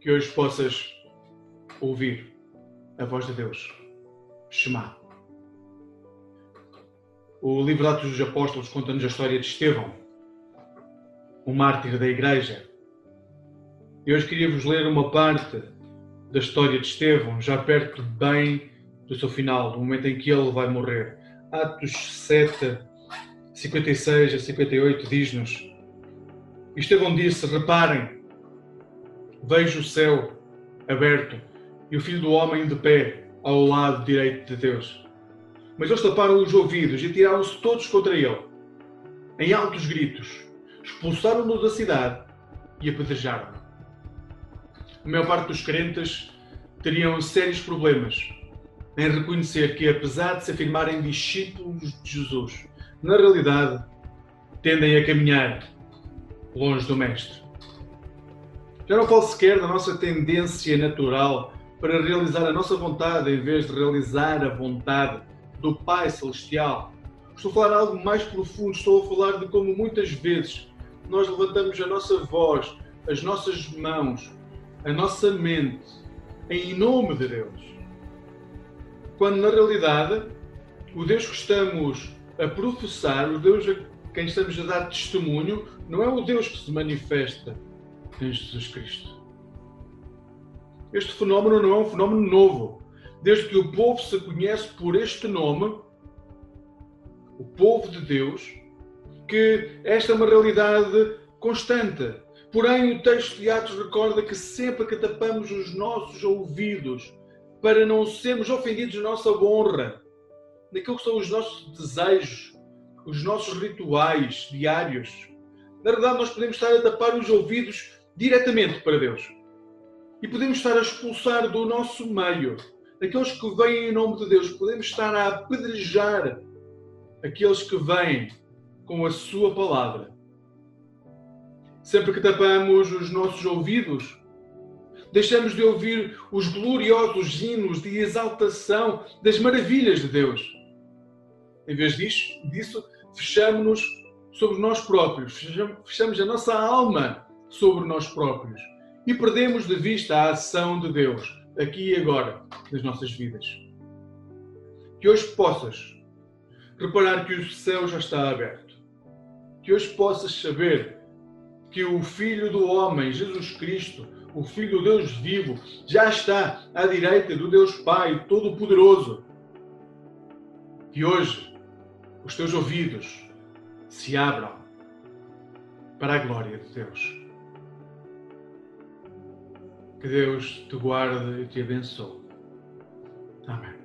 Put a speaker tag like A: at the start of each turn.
A: que hoje possas ouvir a voz de Deus. Shema. O livro de Atos dos Apóstolos conta-nos a história de Estevão, um mártir da Igreja. E hoje queria-vos ler uma parte da história de Estevão, já perto bem do seu final, do momento em que ele vai morrer. Atos 7, 56 a 58 diz-nos: Estevão disse: Reparem, vejo o céu aberto e o filho do homem de pé ao lado direito de Deus. Mas eles taparam os ouvidos e tiraram-se todos contra ele, em altos gritos, expulsaram-no da cidade e apedrejaram-no. A maior parte dos crentes teriam sérios problemas em reconhecer que, apesar de se afirmarem discípulos de Jesus, na realidade tendem a caminhar longe do Mestre. Já não falo sequer da nossa tendência natural para realizar a nossa vontade em vez de realizar a vontade do Pai Celestial. Estou a falar algo mais profundo, estou a falar de como muitas vezes nós levantamos a nossa voz, as nossas mãos, a nossa mente em nome de Deus. Quando na realidade o Deus que estamos a professar, o Deus a quem estamos a dar testemunho, não é o Deus que se manifesta em Jesus Cristo. Este fenómeno não é um fenómeno novo. Desde que o povo se conhece por este nome, o povo de Deus, que esta é uma realidade constante. Porém, o texto de Atos recorda que sempre que tapamos os nossos ouvidos para não sermos ofendidos na nossa honra, naquilo que são os nossos desejos, os nossos rituais diários, na verdade, nós podemos estar a tapar os ouvidos diretamente para Deus. E podemos estar a expulsar do nosso meio aqueles que vêm em nome de Deus. Podemos estar a apedrejar aqueles que vêm com a Sua palavra. Sempre que tapamos os nossos ouvidos, deixamos de ouvir os gloriosos hinos de exaltação das maravilhas de Deus. Em vez disso, disso fechamos-nos sobre nós próprios, fechamos a nossa alma sobre nós próprios e perdemos de vista a ação de Deus aqui e agora nas nossas vidas. Que hoje possas reparar que o céu já está aberto. Que hoje possas saber que o Filho do Homem, Jesus Cristo, o Filho do Deus vivo, já está à direita do Deus Pai Todo-Poderoso. Que hoje os teus ouvidos se abram para a glória de Deus. Que Deus te guarde e te abençoe. Amém.